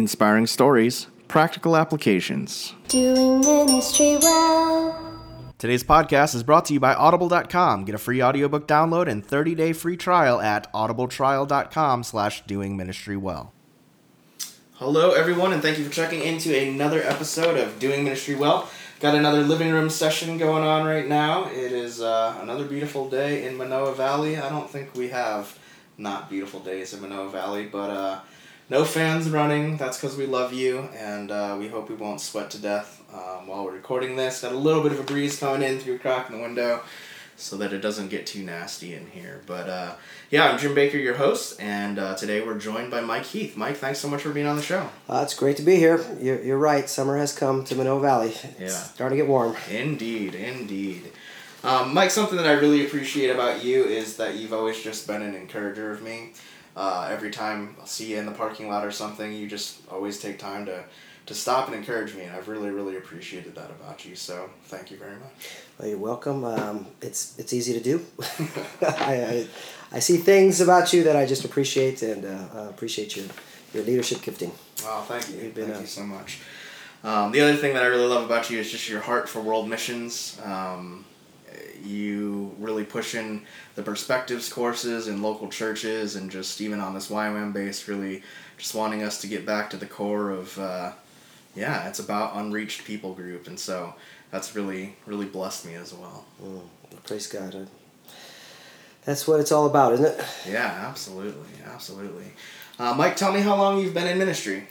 Inspiring stories, practical applications. Doing ministry well. Today's podcast is brought to you by Audible.com. Get a free audiobook download and 30-day free trial at audibletrial.com slash doing ministry well. Hello, everyone, and thank you for checking into another episode of Doing Ministry Well. Got another living room session going on right now. It is uh, another beautiful day in Manoa Valley. I don't think we have not beautiful days in Manoa Valley, but uh, no fans running. That's because we love you, and uh, we hope we won't sweat to death um, while we're recording this. Got a little bit of a breeze coming in through a crack in the window so that it doesn't get too nasty in here. But uh, yeah, I'm Jim Baker, your host, and uh, today we're joined by Mike Heath. Mike, thanks so much for being on the show. Uh, it's great to be here. You're, you're right. Summer has come to Manoa Valley. It's Yeah. starting to get warm. Indeed, indeed. Um, Mike, something that I really appreciate about you is that you've always just been an encourager of me. Uh, every time I see you in the parking lot or something, you just always take time to, to stop and encourage me, and I've really, really appreciated that about you. So thank you very much. Well, you're welcome. Um, it's it's easy to do. I, I, I see things about you that I just appreciate and uh, appreciate your your leadership gifting. Wow, thank you. Been thank you so much. Um, the other thing that I really love about you is just your heart for world missions. Um, you really pushing the perspectives courses in local churches and just even on this YWAM base, really just wanting us to get back to the core of, uh, yeah, it's about unreached people group. And so that's really, really blessed me as well. Mm, praise God. That's what it's all about, isn't it? Yeah, absolutely. Absolutely. Uh, Mike, tell me how long you've been in ministry.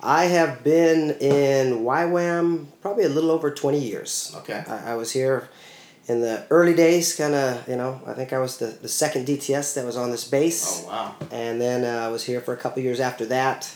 I have been in YWAM probably a little over 20 years. Okay. I, I was here in the early days, kind of, you know, I think I was the, the second DTS that was on this base. Oh, wow. And then uh, I was here for a couple years after that.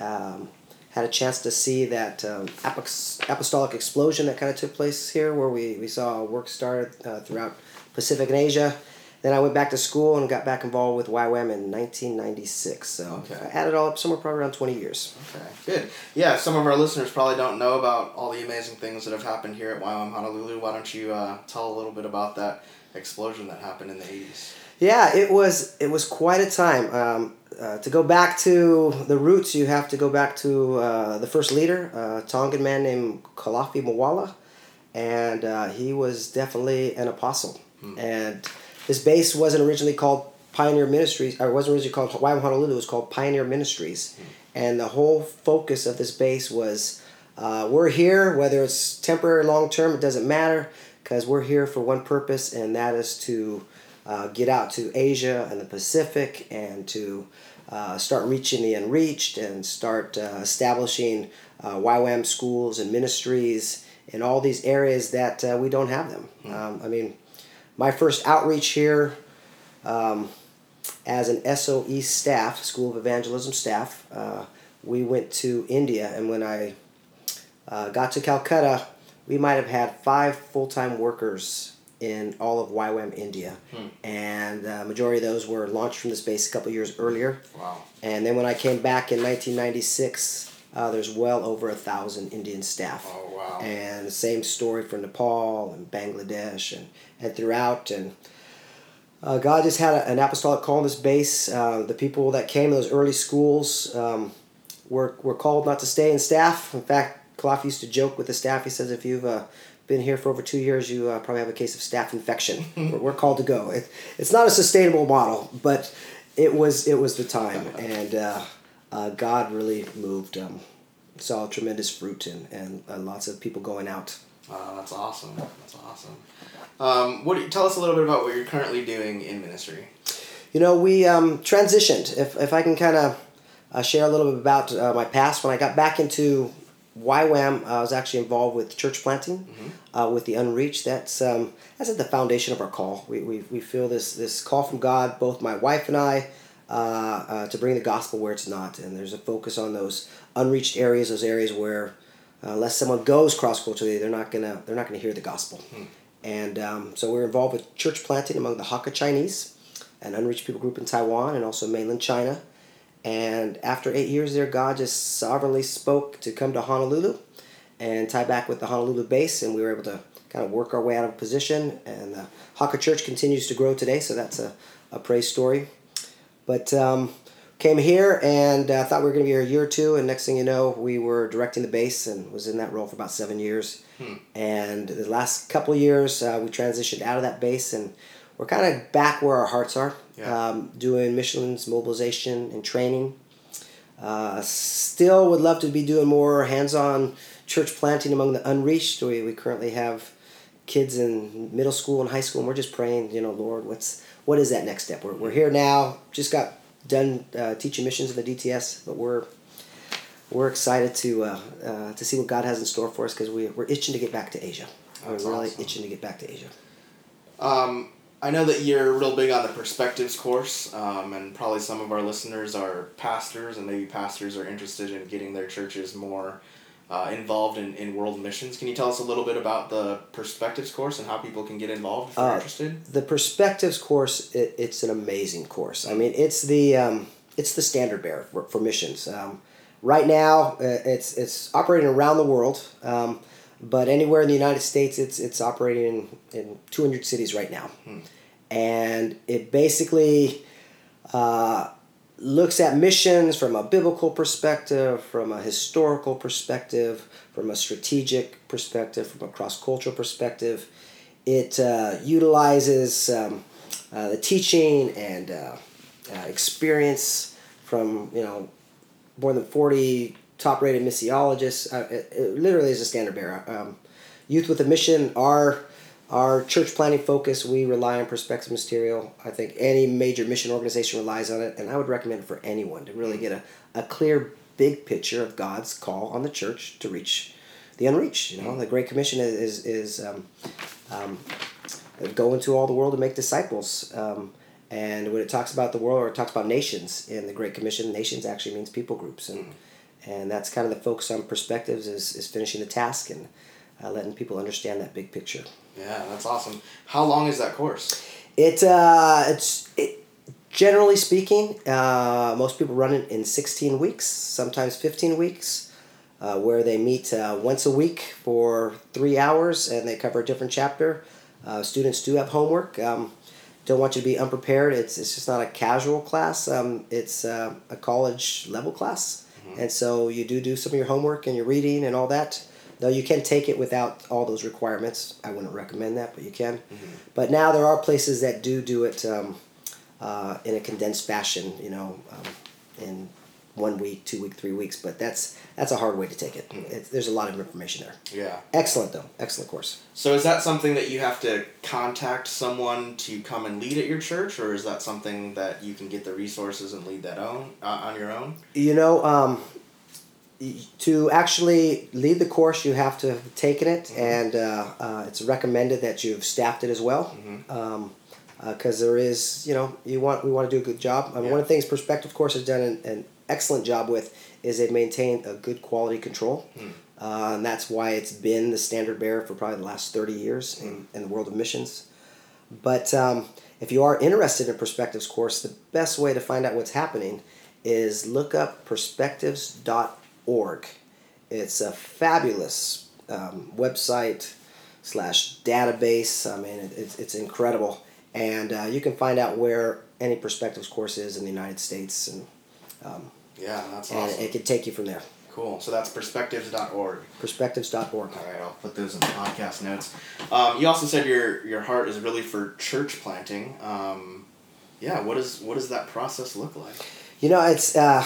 Um, had a chance to see that um, apox- apostolic explosion that kind of took place here, where we, we saw work started uh, throughout Pacific and Asia. Then I went back to school and got back involved with YWAM in 1996. So Okay. I it all up somewhere probably around 20 years. Okay, good. Yeah, some of our listeners probably don't know about all the amazing things that have happened here at YWAM Honolulu. Why don't you uh, tell a little bit about that explosion that happened in the 80s? Yeah, it was it was quite a time. Um, uh, to go back to the roots, you have to go back to uh, the first leader, a Tongan man named Kalafi Moala, and uh, he was definitely an apostle. And this base wasn't originally called Pioneer Ministries, or it wasn't originally called YWAM Honolulu. It was called Pioneer Ministries, and the whole focus of this base was uh, we're here, whether it's temporary, or long term, it doesn't matter, because we're here for one purpose, and that is to uh, get out to Asia and the Pacific and to uh, start reaching the unreached and start uh, establishing uh, YWAM schools and ministries in all these areas that uh, we don't have them. Um, I mean, my first outreach here um, as an SOE staff, School of Evangelism staff, uh, we went to India, and when I uh, got to Calcutta, we might have had five full time workers in all of YWAM India, and the majority of those were launched from this base a couple years earlier. Wow. And then when I came back in 1996, uh, there's well over a thousand Indian staff. Oh, wow. And the same story for Nepal and Bangladesh and, and throughout. And uh, God just had a, an apostolic call on this base. Uh, the people that came to those early schools um, were, were called not to stay in staff. In fact, Kalaf used to joke with the staff. He says, if you've uh, been here for over two years, you uh, probably have a case of staff infection. we're, we're called to go. It, it's not a sustainable model, but it was it was the time, and uh, God really moved. Um, saw tremendous fruit and, and uh, lots of people going out. Uh, that's awesome. That's awesome. Um, what you, tell us a little bit about what you're currently doing in ministry. You know, we um, transitioned. If, if I can kind of uh, share a little bit about uh, my past, when I got back into YWAM, I was actually involved with church planting, uh, with the unreached. That's um, that's at the foundation of our call. We, we, we feel this this call from God, both my wife and I, uh, uh, to bring the gospel where it's not. And there's a focus on those unreached areas, those areas where uh, unless someone goes cross culturally, they're not gonna they're not gonna hear the gospel. And um, so we're involved with church planting among the Hakka Chinese, an unreached people group in Taiwan, and also mainland China. And after eight years there, God just sovereignly spoke to come to Honolulu and tie back with the Honolulu base, and we were able to kind of work our way out of a position. And the Hakka Church continues to grow today, so that's a, a praise story. But um, came here and uh, thought we were going to be here a year or two, and next thing you know, we were directing the base and was in that role for about seven years. And the last couple of years, uh, we transitioned out of that base, and we're kind of back where our hearts are, Yeah. um, doing missions mobilization, and training. Uh, still would love to be doing more hands-on church planting among the unreached. We, we currently have kids in middle school and high school, and we're just praying, you know, Lord, what's what is that next step? We're, we're here now. Just got done uh, teaching missions in the DTS, but we're we're excited to uh, uh, to see what God has in store for us because we we're itching to get back to Asia. That's we're really awesome. itching to get back to Asia. Um, I know that you're real big on the perspectives course, um, and probably some of our listeners are pastors, and maybe pastors are interested in getting their churches more uh, involved in, in world missions. Can you tell us a little bit about the perspectives course and how people can get involved if they're Uh, interested? The perspectives course, it, it's an amazing course. I mean, it's the um, it's the standard bearer for, for missions. Um, right now, uh, it's it's operating around the world, um, but anywhere in the United States, it's it's operating in, in two hundred cities right now, and it basically uh, looks at missions from a biblical perspective, from a historical perspective, from a strategic perspective, from a cross cultural perspective. It uh, utilizes um, uh, the teaching and uh, uh, experience from you know more than forty top-rated missiologists. Uh, it, it literally is a standard bearer. Um, Youth with a Mission, our our church planting focus, we rely on perspective material. I think any major mission organization relies on it, and I would recommend it for anyone to really get a, a clear, big picture of God's call on the church to reach the unreached. You know, the Great Commission is is, is um, um, go into all the world and make disciples. Um, and when it talks about the world or it talks about nations in the Great Commission, nations actually means people groups, and and that's kind of the focus on perspectives is, is finishing the task and uh, letting people understand that big picture. Yeah, that's awesome. How long is that course? It uh, it's it, generally speaking, uh, most people run it in sixteen weeks, sometimes fifteen weeks, uh, where they meet uh, once a week for three hours and they cover a different chapter. Uh, students do have homework. Um, don't want you to be unprepared. It's it's just not a casual class. Um, it's uh, a college level class, and so you do do some of your homework and your reading and all that. Though you can take it without all those requirements. I wouldn't recommend that, but you can. But now there are places that do do it um, uh, in a condensed fashion. You know, um, in one week, two week, three weeks. But that's that's a hard way to take it. It's, there's a lot of information there. Yeah. Excellent though. Excellent course. So is that something that you have to contact someone to come and lead at your church, or is that something that you can get the resources and lead that own uh, on your own? You know, um, to actually lead the course, you have to have taken it, and uh, uh, it's recommended that you've staffed it as well. Because there is, you know, you want we want to do a good job. I mean, one of the things Perspective Course has done an, an excellent job with is they've maintained a good quality control, uh, and that's why it's been the standard bearer for probably the last thirty years in, in the world of missions. But um, if you are interested in Perspectives course, the best way to find out what's happening is look up perspectives.org. It's a fabulous um, website slash database. I mean, it, it's, it's incredible. And uh, you can find out where any Perspectives course is in the United States, and, Yeah, that's and awesome. it can take you from there. cool. So that's perspectives.org. Perspectives.org. All right, I'll put those in the podcast notes. Um, you also said your your heart is really for church planting. Um, yeah, what is what does that process look like? You know, it's uh,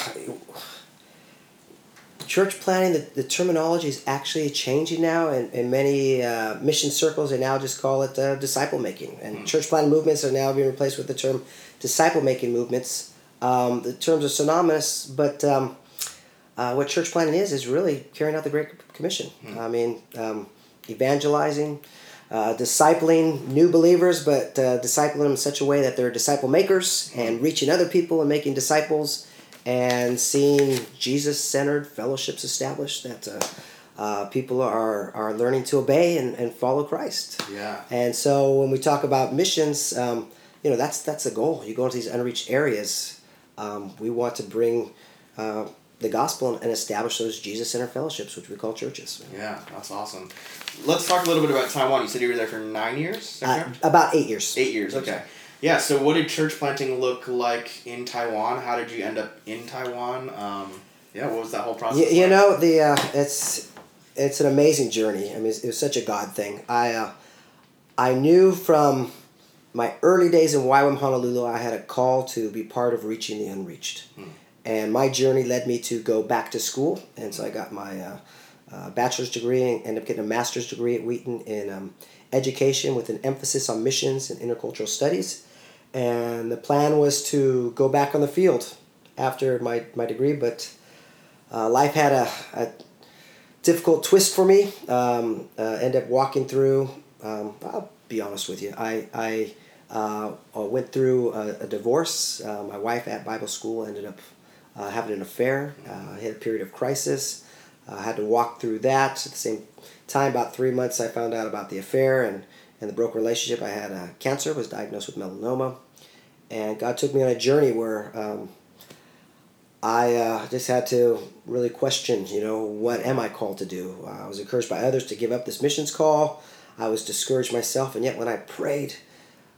church planting. The, the terminology is actually changing now, and in many uh, mission circles, they now just call it uh, disciple making. And church planting movements are now being replaced with the term disciple making movements. Um, the terms are synonymous, but um, uh, what church planting is is really carrying out the Great Commission. I mean, um, evangelizing, uh, discipling new believers, but uh, discipling them in such a way that they're disciple makers and reaching other people and making disciples and seeing Jesus centered fellowships established that uh, uh, people are, are learning to obey and, and follow Christ. Yeah. And so when we talk about missions, um, you know, that's that's a goal. You go into these unreached areas. Um, we want to bring uh, the gospel and establish those Jesus centered fellowships, which we call churches. Yeah, that's awesome. Let's talk a little bit about Taiwan. You said you were there for nine years. Uh, about eight years. Eight years. Okay. Yeah. So, what did church planting look like in Taiwan? How did you end up in Taiwan? Um, yeah. What was that whole process? You, you like? know the uh, it's it's an amazing journey. I mean, it was such a God thing. I uh, I knew from my early days in YWAM Honolulu, I had a call to be part of reaching the unreached, and my journey led me to go back to school, and so I got my uh, uh, bachelor's degree and ended up getting a master's degree at Wheaton in um, education with an emphasis on missions and intercultural studies, and the plan was to go back on the field after my, my degree, but uh, life had a, a difficult twist for me. Um, uh, ended up walking through. Um, I'll be honest with you. I I uh, went through a, a divorce. Uh, my wife at Bible school ended up uh, having an affair. Uh, I had a period of crisis. I had to walk through that. At the same time, about three months, I found out about the affair and, and the broke relationship. I had uh, cancer. Was diagnosed with melanoma, and God took me on a journey where. Um, I uh, just had to really question, you know, what am I called to do? Uh, I was encouraged by others to give up this missions call. I was discouraged myself, and yet when I prayed,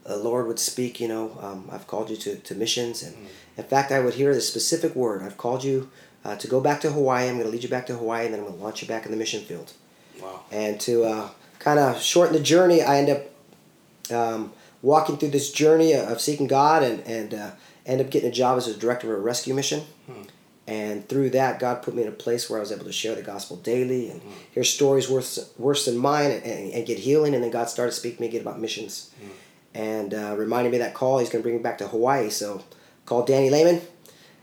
the Lord would speak, you know, um, I've called you to, to missions. And in fact, I would hear the specific word I've called you uh, to go back to Hawaii. I'm going to lead you back to Hawaii, and then I'm going to launch you back in the mission field. Wow. And to uh, kind of shorten the journey, I end up um, walking through this journey of seeking God and, and uh, end up getting a job as a director of a rescue mission. And through that, God put me in a place where I was able to share the gospel daily and hear stories worse, worse than mine and, and, and get healing. And then God started speaking to me again about missions and uh, reminded me of that call. He's going to bring me back to Hawaii. So called Danny Lehman.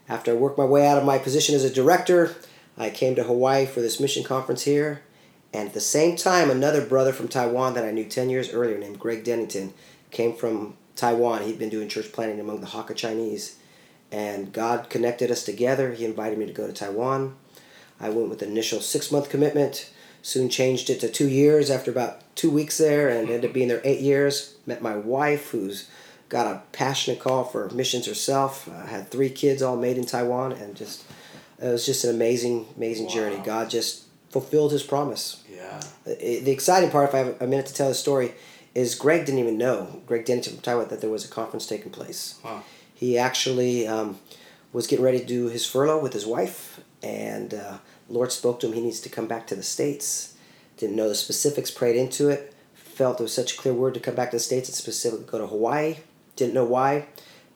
After I worked my way out of my position as a director, I came to Hawaii for this mission conference here. And at the same time, another brother from Taiwan that I knew 10 years earlier, named Greg Dennington, came from Taiwan. He'd been doing church planting among the Hakka Chinese. And God connected us together. He invited me to go to Taiwan. I went with an initial six month commitment, soon changed it to two years after about two weeks there, and ended up being there eight years. Met my wife, who's got a passionate call for missions herself. I had three kids all made in Taiwan, and just it was just an amazing, amazing journey. God just fulfilled His promise. Yeah. The the exciting part, if I have a minute to tell the story, is Greg didn't even know, Greg Dennington from Taiwan, that there was a conference taking place. Wow. He actually um, was getting ready to do his furlough with his wife, and uh, Lord spoke to him. He needs to come back to the States. Didn't know the specifics, prayed into it, felt it was such a clear word to come back to the States and specifically go to Hawaii. Didn't know why,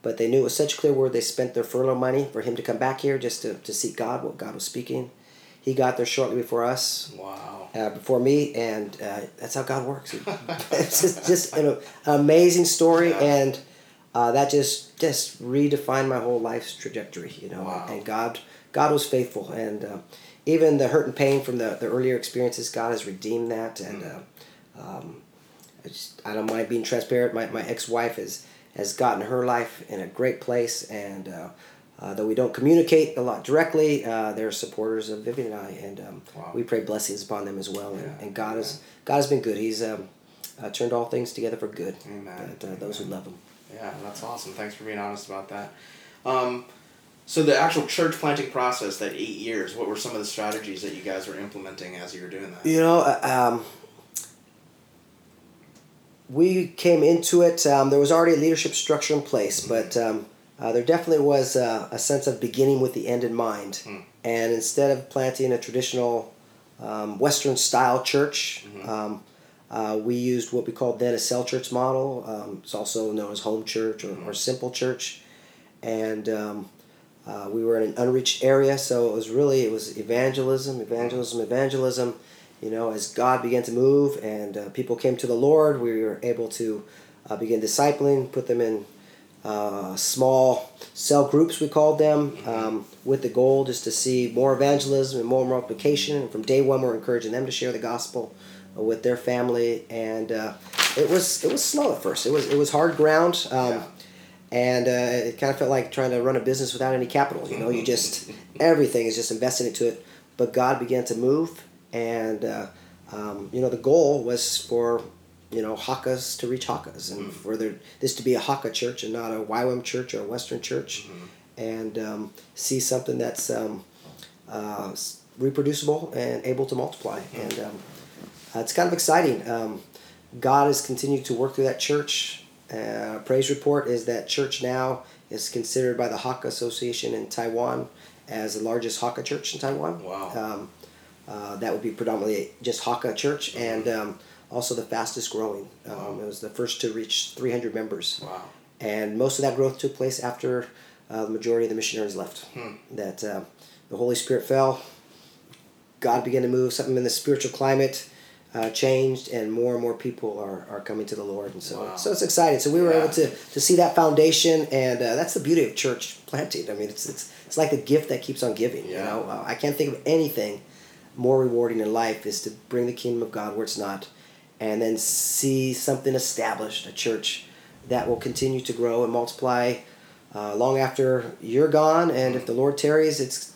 but they knew it was such a clear word they spent their furlough money for him to come back here just to, to seek God, what God was speaking. He got there shortly before us Wow. uh, before me, and uh, that's how God works. it's just, just an amazing story, Yeah. and uh, that just just redefined my whole life's trajectory. You know, Wow. and God God was faithful, and uh, even the hurt and pain from the, the earlier experiences, God has redeemed that, and Mm. uh, um, I just I don't mind being transparent. My my ex wife has has gotten her life in a great place, and. Uh, though we don't communicate a lot directly, uh, they're supporters of Vivian and I, and um, Wow. we pray blessings upon them as well. And, Yeah. and God has God has been good. He's um, uh, turned all things together for good. Amen. That, uh, those who love Him. Yeah, that's awesome. Thanks for being honest about that. Um, so the actual church planting process, that eight years, what were some of the strategies that you guys were implementing as you were doing that? You know, uh, um, we came into it. Um, there was already a leadership structure in place, but um, uh, there definitely was uh, a sense of beginning with the end in mind. Mm. And instead of planting a traditional um, Western style church, um, uh, we used what we called then a cell church model. Um, it's also known as home church or, or simple church. And um, uh, we were in an unreached area, so it was really it was evangelism, evangelism, evangelism. You know, as God began to move and uh, people came to the Lord, we were able to uh, begin discipling, put them in uh, small cell groups, we called them, um, with the goal just to see more evangelism and more multiplication. And from day one, we're encouraging them to share the gospel uh, with their family, and uh, it was it was slow at first. It was it was hard ground. Um, Yeah. and uh, it kind of felt like trying to run a business without any capital. You know, you just everything is just invested into it. But God began to move, and uh, um, you know the goal was for you know Hakkas to reach Hakkas, and for there, this to be a Hakka church and not a YWAM church or a Western church, and um, see something that's um, uh, reproducible and able to multiply. And um, uh, it's kind of exciting. Um, God has continued to work through that church Uh, praise report is that church now is considered by the Hakka Association in Taiwan as the largest Hakka church in Taiwan. Wow. Um, uh, that would be predominantly just Hakka church and um, also the fastest growing. Um, It was the first to reach 300 members. Wow. And most of that growth took place after uh, the majority of the missionaries left. That uh, the Holy Spirit fell, God began to move, something in the spiritual climate uh, changed, and more and more people are, are coming to the Lord. And so, Wow. so it's exciting. So we were Yeah. able to, to see that foundation, and uh, that's the beauty of church planting. I mean, it's, it's, it's like the gift that keeps on giving. You know, uh, I can't think of anything more rewarding in life is to bring the kingdom of God where it's not, and then see something established, a church that will continue to grow and multiply uh, long after you're gone. And if the Lord tarries, it's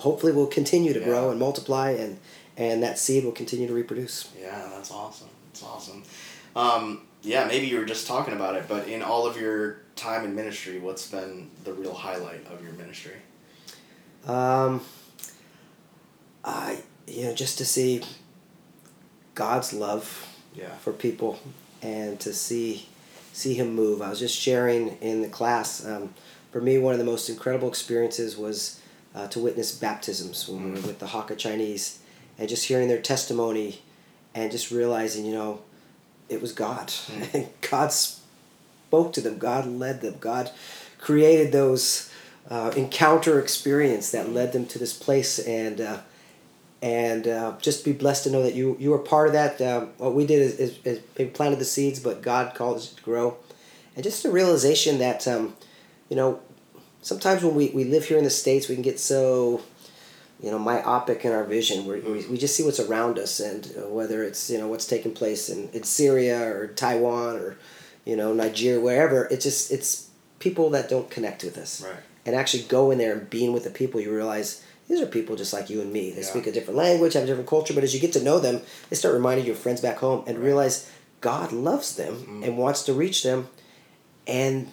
hopefully will continue to grow and multiply, and and that seed will continue to reproduce. Yeah, that's awesome. That's awesome. Um, yeah, maybe you were just talking about it, but in all of your time in ministry, what's been the real highlight of your ministry? Um, I you know just to see God's love Yeah. for people and to see see him move. I was just sharing in the class. Um, for me, one of the most incredible experiences was uh, to witness baptisms when we were with the Hakka Chinese, and just hearing their testimony, and just realizing, you know, it was God, and God spoke to them. God led them. God created those uh, encounter experience that led them to this place, and. Uh, and uh, just be blessed to know that you you were part of that. Um, what we did is, is, is maybe planted the seeds, but God called us to grow, and just a realization that um, you know sometimes when we, we live here in the states, we can get so you know myopic in our vision. We we just see what's around us, and uh, whether it's you know what's taking place in, in Syria or Taiwan or you know Nigeria, wherever. It's just it's people that don't connect with us, Right. And actually go in there and being with the people, you realize these are people just like you and me. They Yeah. speak a different language, have a different culture, but as you get to know them, they start reminding you of friends back home and realize God loves them Mm-hmm. and wants to reach them. And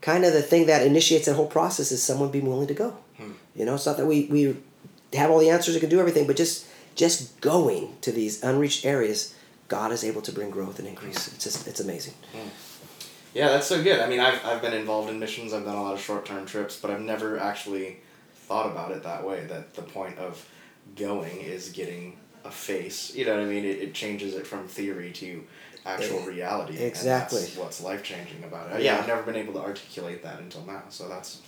kind of the thing that initiates that whole process is someone being willing to go. Hmm. You know, it's not that we, we have all the answers and can do everything, but just just going to these unreached areas, God is able to bring growth and increase. It's just it's amazing. Yeah, that's so good. I mean, I've, I've been involved in missions, I've done a lot of short term trips, but I've never actually thought about it that way that the point of going is getting a face. You know what I mean? It, it changes it from theory to actual Eh, reality. exactly. And that's what's life changing about it. Yeah. Yeah, I've never been able to articulate that until now, so that's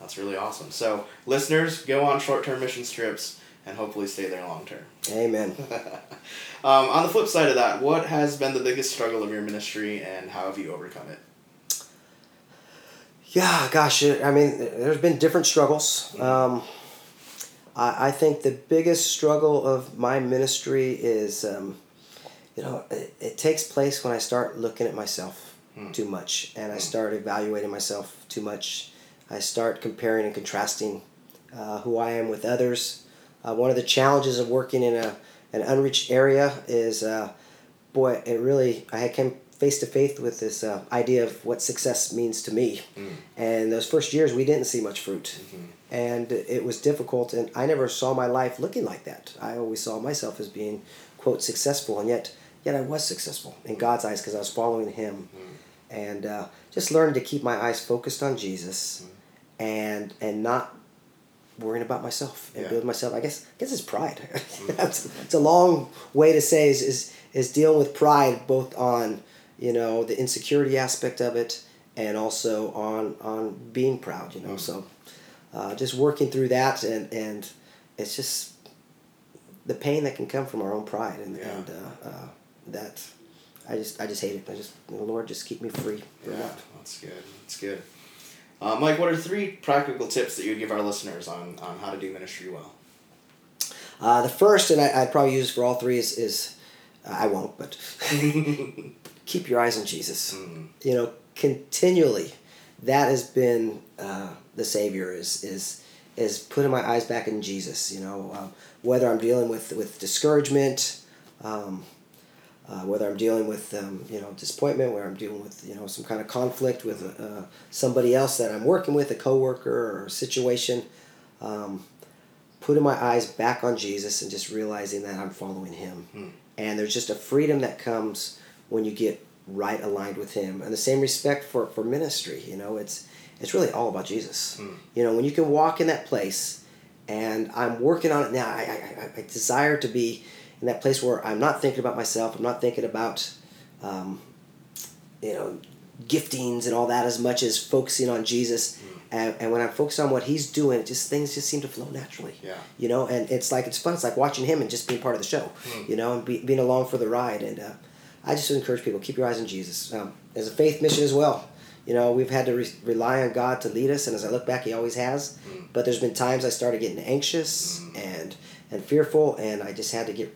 that's really awesome. So, listeners, go on short term mission trips and hopefully stay there long term. Amen. Um, on the flip side of that, what has been the biggest struggle of your ministry and how have you overcome it? Yeah, gosh, it- I mean, there's been different struggles. Um, I, I think the biggest struggle of my ministry is, um, you know, it, it takes place when I start looking at myself too much and I start evaluating myself too much. I start comparing and contrasting uh, who I am with others. Uh, one of the challenges of working in a an unreached area is, uh, boy, it really I came face to face with this uh, idea of what success means to me. Mm. And those first years, we didn't see much fruit, mm-hmm. and it was difficult. And I never saw my life looking like that. I always saw myself as being quote successful, and yet yet I was successful in God's eyes because I was following Him, mm. and uh, just learned to keep my eyes focused on Jesus, mm. and and not worrying about myself and Yeah. building myself. I guess I guess it's pride. That's it's a long way to say is, is is dealing with pride both on you know the insecurity aspect of it and also on on being proud. You know, so uh, just working through that and and it's just the pain that can come from our own pride and, Yeah. and uh, uh, that I just I just hate it. I just Lord just keep me free Yeah, that. that's good. That's good. Uh, Mike, what are three practical tips that you would give our listeners on, on how to do ministry well? Uh, the first, and I, I'd probably use for all three, is, is uh, I won't, but keep your eyes on Jesus. You know, continually, that has been uh, the Savior is is is putting my eyes back in Jesus. You know, um, whether I'm dealing with with discouragement, um, uh, whether I'm dealing with um, you know disappointment, where I'm dealing with you know some kind of conflict with uh, somebody else that I'm working with, a coworker or a situation. Um, putting my eyes back on Jesus and just realizing that I'm following Him. And there's just a freedom that comes when you get right aligned with Him, and the same respect for for ministry. You know, it's it's really all about Jesus. You know, when you can walk in that place, and I'm working on it now. I, I, I- desire to be in that place where I'm not thinking about myself. I'm not thinking about, um, you know, giftings and all that as much as focusing on Jesus. And, and when I'm focused on what He's doing, it just things just seem to flow naturally. Yeah. You know, and it's like it's fun. It's like watching Him and just being part of the show. You know, and be, being along for the ride. And uh, I just encourage people keep your eyes on Jesus. Um, as a faith mission as well. You know, we've had to re- rely on God to lead us, and as I look back, He always has. But there's been times I started getting anxious and and fearful, and I just had to get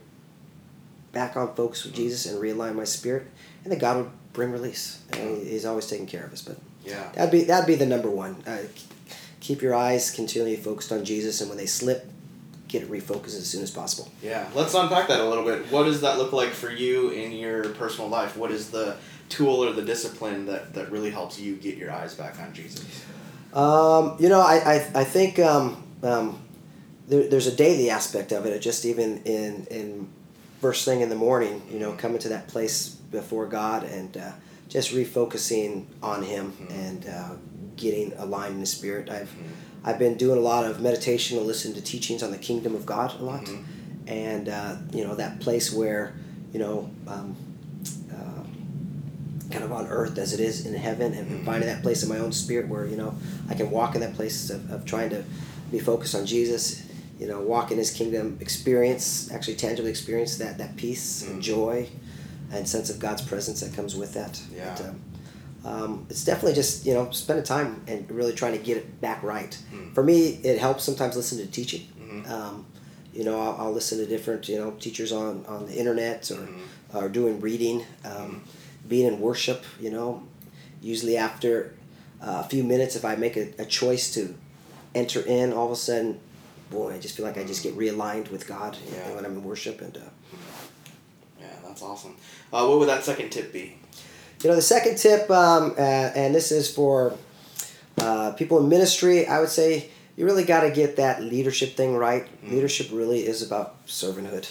back on focus with Jesus and realign my spirit, and then God would bring release. And He's always taking care of us. But Yeah. that'd be that'd be the number one. Uh, keep your eyes continually focused on Jesus, and when they slip, get it refocused as soon as possible. Yeah, let's unpack that a little bit. What does that look like for you in your personal life? What is the tool or the discipline that, that really helps you get your eyes back on Jesus? Um, you know, I, I, I think um, um, there, there's a daily aspect of it. Just even in in first thing in the morning, you know, coming to that place before God and uh, just refocusing on Him and uh, getting aligned in the Spirit. I've I've been doing a lot of meditation and listening to teachings on the kingdom of God a lot, and uh, you know that place where you know. Um, uh, kind of on earth as it is in heaven and finding that place in my own spirit where you know i can walk in that place of, of trying to be focused on jesus you know walk in his kingdom experience actually tangibly experience that that peace and joy and sense of god's presence that comes with that Yeah. But, um, um, it's definitely just you know spending time and really trying to get it back right. For me it helps sometimes listen to teaching. Um, you know I'll, I'll listen to different you know teachers on on the internet or or doing reading. Um, being in worship you know usually after uh, a few minutes if i make a, a choice to enter in all of a sudden boy i just feel like i just get realigned with god you know, when i'm in worship and uh, Yeah, that's awesome. Uh, what would that second tip be? You know, the second tip, um, uh, and this is for uh, people in ministry, I would say you really got to get that leadership thing right. Leadership really is about servanthood.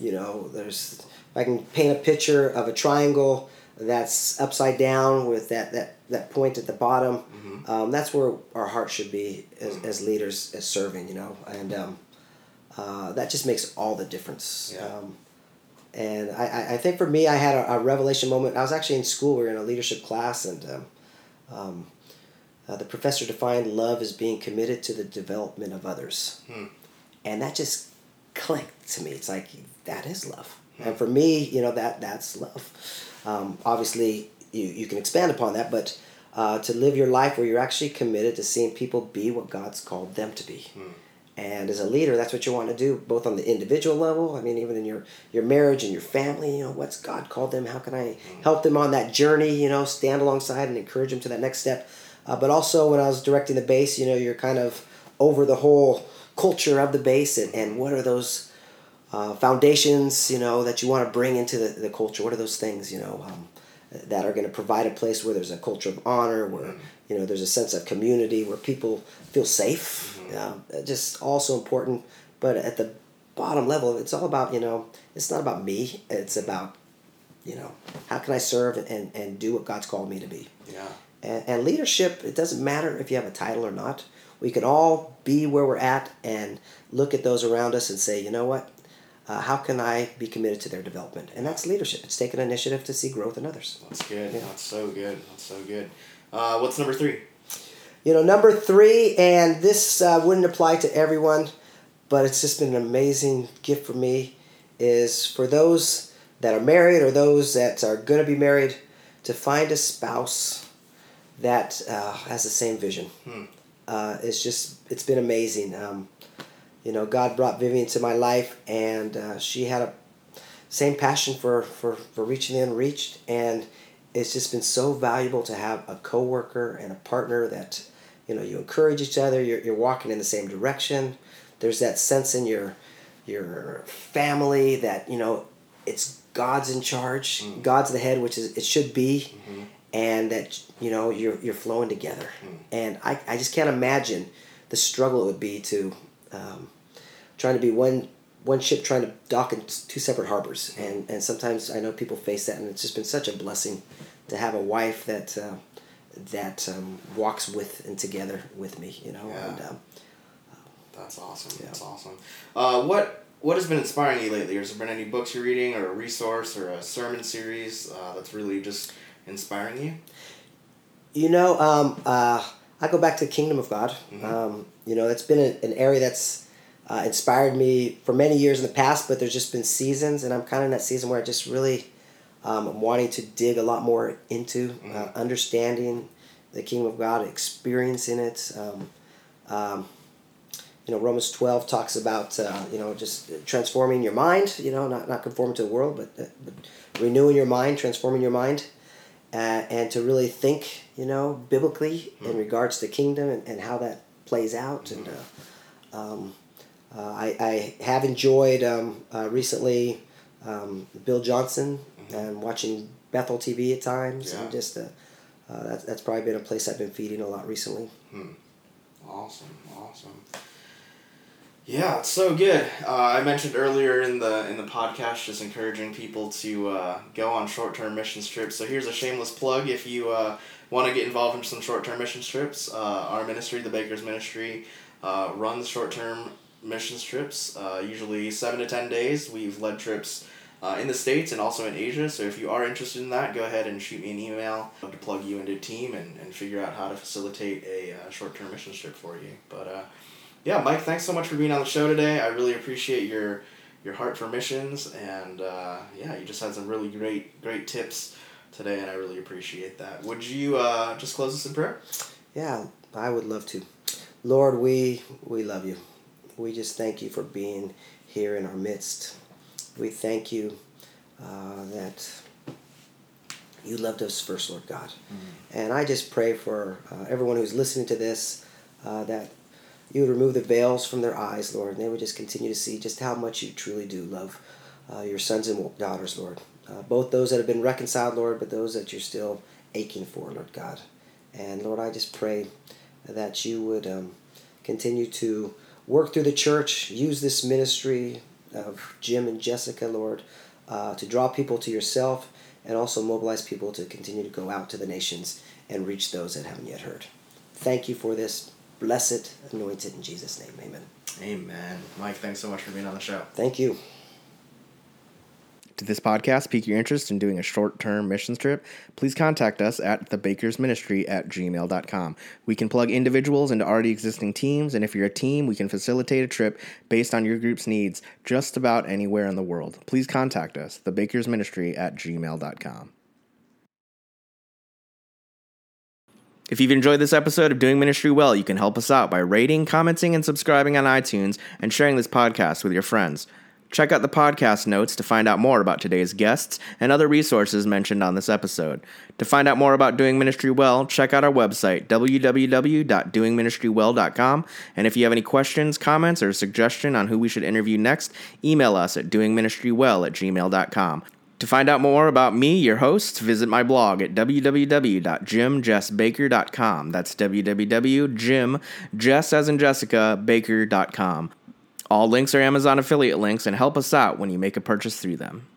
You know, there's, if I can paint a picture of a triangle that's upside down with that, that, that point at the bottom, um, that's where our heart should be as, as leaders, as serving, you know, and um, uh, that just makes all the difference. Yeah. Um, and I, I- I think for me, I had a, a revelation moment. I was actually in school. We were in a leadership class, and um, um, uh, the professor defined love as being committed to the development of others, Hmm. and that just clicked to me. It's like that is love, and for me, you know that that's love. Um, obviously, you you can expand upon that, but uh, to live your life where you're actually committed to seeing people be what God's called them to be. And as a leader, that's what you want to do, both on the individual level. I mean, even in your your marriage and your family. You know, what's God called them? How can I help them on that journey? You know, stand alongside and encourage them to that next step. Uh, but also, when I was directing the base, you know, you're kind of over the whole culture of the base and, and what are those uh, foundations, you know, that you want to bring into the, the culture? What are those things, you know, um, that are going to provide a place where there's a culture of honor, where you know there's a sense of community, where people feel safe. Um, just also important, but at the bottom level, it's all about you know, it's not about me. It's about you know, how can I serve and, and do what God's called me to be. Yeah. And, and leadership, it doesn't matter if you have a title or not. We can all be where we're at and look at those around us and say, you know what? Uh, how can I be committed to their development? And that's leadership. It's taking initiative to see growth in others. That's good. Yeah. That's so good. That's so good. Uh, what's number three? You know, number three, and this uh, wouldn't apply to everyone, but it's just been an amazing gift for me, is for those that are married or those that are going to be married to find a spouse that uh, has the same vision. Hmm. Uh, it's just, it's been amazing. Um, you know, God brought Vivian to my life, and uh, she had a same passion for, for, for reaching the unreached, and it's just been so valuable to have a coworker and a partner that you know you encourage each other you're, you're walking in the same direction. There's that sense in your your family that you know it's god's in charge mm-hmm. god's the head which is it should be mm-hmm. and that you know you're, you're flowing together. Mm-hmm. And I, I just can't imagine the struggle it would be to um, trying to be one one ship trying to dock in two separate harbors, and and sometimes I know people face that, and it's just been such a blessing to have a wife that uh, that um, walks with and together with me, you know. Yeah. And, um, That's awesome. Yeah. That's awesome. Uh, what what has been inspiring you lately? Has there been any books you're reading, or a resource, or a sermon series uh, that's really just inspiring you? You know, um, uh, I go back to the Kingdom of God. Mhm. Um, you know, that's been a, an area that's uh, inspired me for many years in the past, but there's just been seasons, and I'm kind of in that season where I just really um, am wanting to dig a lot more into uh, Mhm. understanding the Kingdom of God, experiencing it. Um, um, you know, Romans 12 talks about, uh, you know, just transforming your mind, you know, not, not conforming to the world, but, uh, but renewing your mind, transforming your mind uh, and to really think, you know, biblically in regards to the kingdom and, and how that plays out. And uh, um, uh, I, I have enjoyed um, uh, recently um, Bill Johnson and watching Bethel TV at times. Yeah. And just uh, uh, that's, that's probably been a place I've been feeding a lot recently. Awesome, awesome. Yeah, it's so good. Uh, I mentioned earlier in the in the podcast, just encouraging people to uh, go on short term mission trips. So here's a shameless plug: if you uh, want to get involved in some short term mission trips, uh, our ministry, the Baker's Ministry, uh, runs short term mission trips. Uh, usually seven to ten days. We've led trips. Uh, in the states and also in Asia. So if you are interested in that, go ahead and shoot me an email to plug you into a team and, and figure out how to facilitate a uh, short term mission trip for you. But uh, yeah, Mike, thanks so much for being on the show today. I really appreciate your your heart for missions, and uh, yeah, you just had some really great great tips today, and I really appreciate that. Would you uh, just close us in prayer? Yeah, I would love to. Lord, we we love you. We just thank you for being here in our midst. We thank you uh, that you loved us first, Lord God. And I just pray for uh, everyone who's listening to this uh, that you would remove the veils from their eyes, Lord, and they would just continue to see just how much you truly do love uh, your sons and daughters, Lord. Uh, both those that have been reconciled, Lord, but those that you're still aching for, Lord God. And Lord, I just pray that you would um, continue to work through the church, use this ministry of Jim and Jessica, Lord, uh, to draw people to yourself and also mobilize people to continue to go out to the nations and reach those that haven't yet heard. Thank you for this. Blessed, anointed in Jesus' name. Amen. Amen. Mike, thanks so much for being on the show. Thank you. Did this podcast pique your interest in doing a short term missions trip? Please contact us at thebakersministry at gmail.com. We can plug individuals into already existing teams, and if you're a team, we can facilitate a trip based on your group's needs just about anywhere in the world. Please contact us, thebakersministry at gmail.com. If you've enjoyed this episode of Doing Ministry Well, you can help us out by rating, commenting, and subscribing on iTunes and sharing this podcast with your friends. Check out the podcast notes to find out more about today's guests and other resources mentioned on this episode. To find out more about Doing Ministry Well, check out our website, www.doingministrywell.com. And if you have any questions, comments, or suggestion on who we should interview next, email us at doingministrywell at gmail.com. To find out more about me, your host, visit my blog at www.jimjessbaker.com. That's www.jim, Jess as in Jessica, baker.com. All links are Amazon affiliate links and help us out when you make a purchase through them.